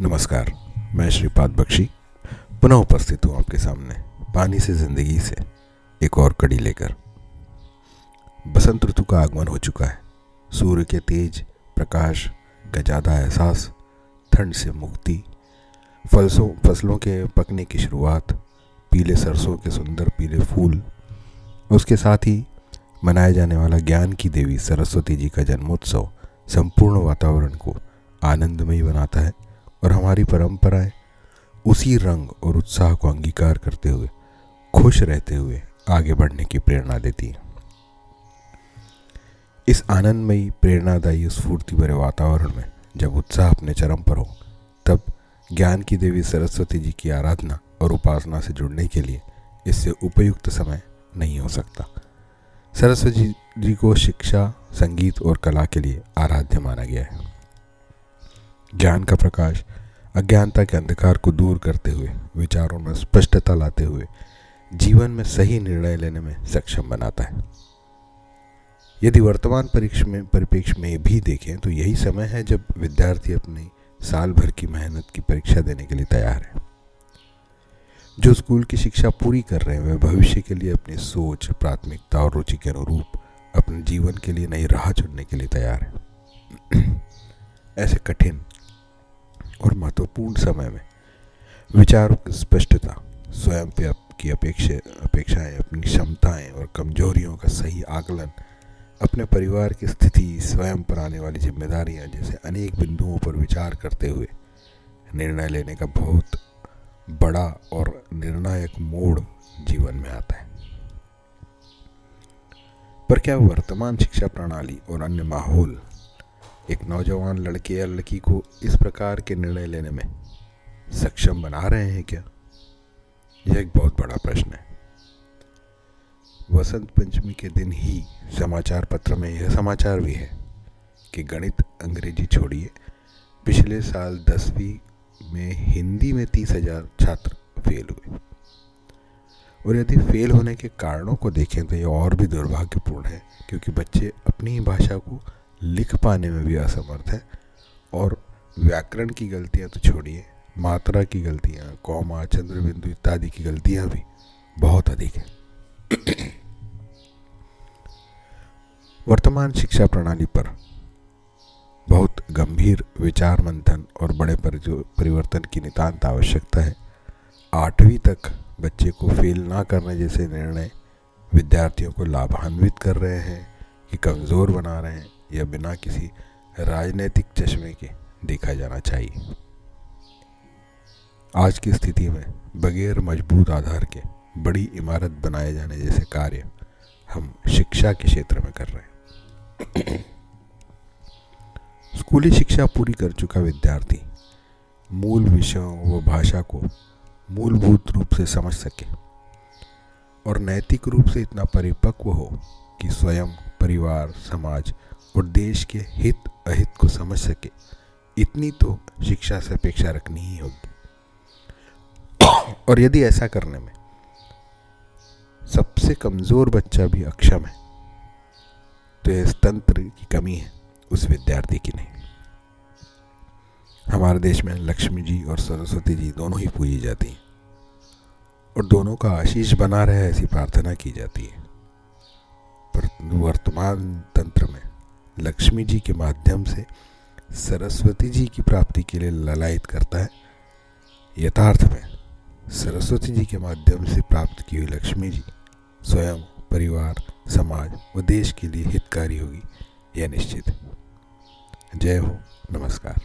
नमस्कार, मैं श्रीपाद बख्शी, पुनः उपस्थित हूँ आपके सामने, पानी से ज़िंदगी से, एक और कड़ी लेकर। बसंत ऋतु का आगमन हो चुका है। सूर्य के तेज प्रकाश का ज़्यादा एहसास, ठंड से मुक्ति, फलसों, फ़सलों के पकने की शुरुआत, पीले सरसों के सुंदर पीले फूल, उसके साथ ही मनाया जाने वाला ज्ञान की देवी सरस्वती जी का जन्मोत्सव, संपूर्ण वातावरण को आनंदमयी बनाता है। और हमारी परंपराएँ उसी रंग और उत्साह को अंगीकार करते हुए, खुश रहते हुए आगे बढ़ने की प्रेरणा देती हैं। इस आनंदमयी, प्रेरणादायी स्फूर्ति भरे वातावरण में जब उत्साह अपने चरम पर हो, तब ज्ञान की देवी सरस्वती जी की आराधना और उपासना से जुड़ने के लिए इससे उपयुक्त समय नहीं हो सकता। सरस्वती जी को शिक्षा, संगीत और कला के लिए आराध्य माना गया है। ज्ञान का प्रकाश अज्ञानता के अंधकार को दूर करते हुए, विचारों में स्पष्टता लाते हुए, जीवन में सही निर्णय लेने में सक्षम बनाता है। यदि वर्तमान परीक्षा में परिप्रेक्ष्य में भी देखें तो यही समय है जब विद्यार्थी अपनी साल भर की मेहनत की परीक्षा देने के लिए तैयार है। जो स्कूल की शिक्षा पूरी कर रहे हैं, वे भविष्य के लिए अपनी सोच, प्राथमिकता और रुचि के अनुरूप अपने जीवन के लिए नई राह चुनने के लिए तैयार है। ऐसे कठिन और महत्वपूर्ण समय में। विचारों की स्पष्टता, स्वयं पे की अपेक्षा, अपेक्षाएँ, अपनी क्षमताएँ और कमजोरियों का सही आकलन, अपने परिवार की स्थिति, स्वयं पर आने वाली जिम्मेदारियाँ जैसे अनेक बिंदुओं पर विचार करते हुए निर्णय लेने का बहुत बड़ा और निर्णायक मोड़ जीवन में आता है। पर क्या वर्तमान शिक्षा प्रणाली और अन्य माहौल एक नौजवान लड़के या लड़की को इस प्रकार के निर्णय लेने में सक्षम बना रहे हैं क्या? यह एक बहुत बड़ा प्रश्न है। वसंत पंचमी के दिन ही समाचार पत्र में यह समाचार भी है कि गणित अंग्रेज़ी छोड़िए। पिछले साल दसवीं में हिंदी में तीस हज़ार छात्र फेल हुए। और यदि फेल होने के कारणों को देखें तो यह और भी दुर्भाग्यपूर्ण है, क्योंकि बच्चे अपनी ही भाषा को लिख पाने में भी असमर्थ है। और व्याकरण की गलतियाँ तो छोड़िए, मात्रा की गलतियाँ, कौमा चंद्र बिंदु इत्यादि की गलतियाँ भी बहुत अधिक हैं। वर्तमान शिक्षा प्रणाली पर बहुत गंभीर विचार मंथन और बड़े पर जो परिवर्तन की नितांत आवश्यकता है, आठवीं तक बच्चे को फेल ना करने जैसे निर्णय विद्यार्थियों को लाभान्वित कर रहे हैं, कि कमज़ोर बना रहे हैं या बिना किसी राजनीतिक चश्मे के देखा जाना चाहिए। आज की स्थिति में बगैर मज़बूत आधार के बड़ी इमारत बनाए जाने जैसे कार्य हम शिक्षा के क्षेत्र में कर रहे हैं। स्कूली शिक्षा पूरी कर चुका विद्यार्थी मूल विषयों व भाषा को मूलभूत रूप से समझ सके और नैतिक रूप से इतना परिपक्व हो कि स्वयं परिवार, समाज और देश के हित अहित को समझ सके, इतनी तो शिक्षा से अपेक्षा रखनी ही होगी। और यदि ऐसा करने में सबसे कमज़ोर बच्चा भी अक्षम है तो यह तंत्र की कमी है, उस विद्यार्थी की नहीं। हमारे देश में लक्ष्मी जी और सरस्वती जी दोनों ही पूजी जाती हैं, और दोनों का आशीष बना रहे ऐसी प्रार्थना की जाती है। वर्तमान तंत्र में लक्ष्मी जी के माध्यम से सरस्वती जी की प्राप्ति के लिए ललायित करता है। यथार्थ में सरस्वती जी के माध्यम से प्राप्त की हुई लक्ष्मी जी स्वयं परिवार, समाज व देश के लिए हितकारी होगी, यह निश्चित है। जय हो, नमस्कार।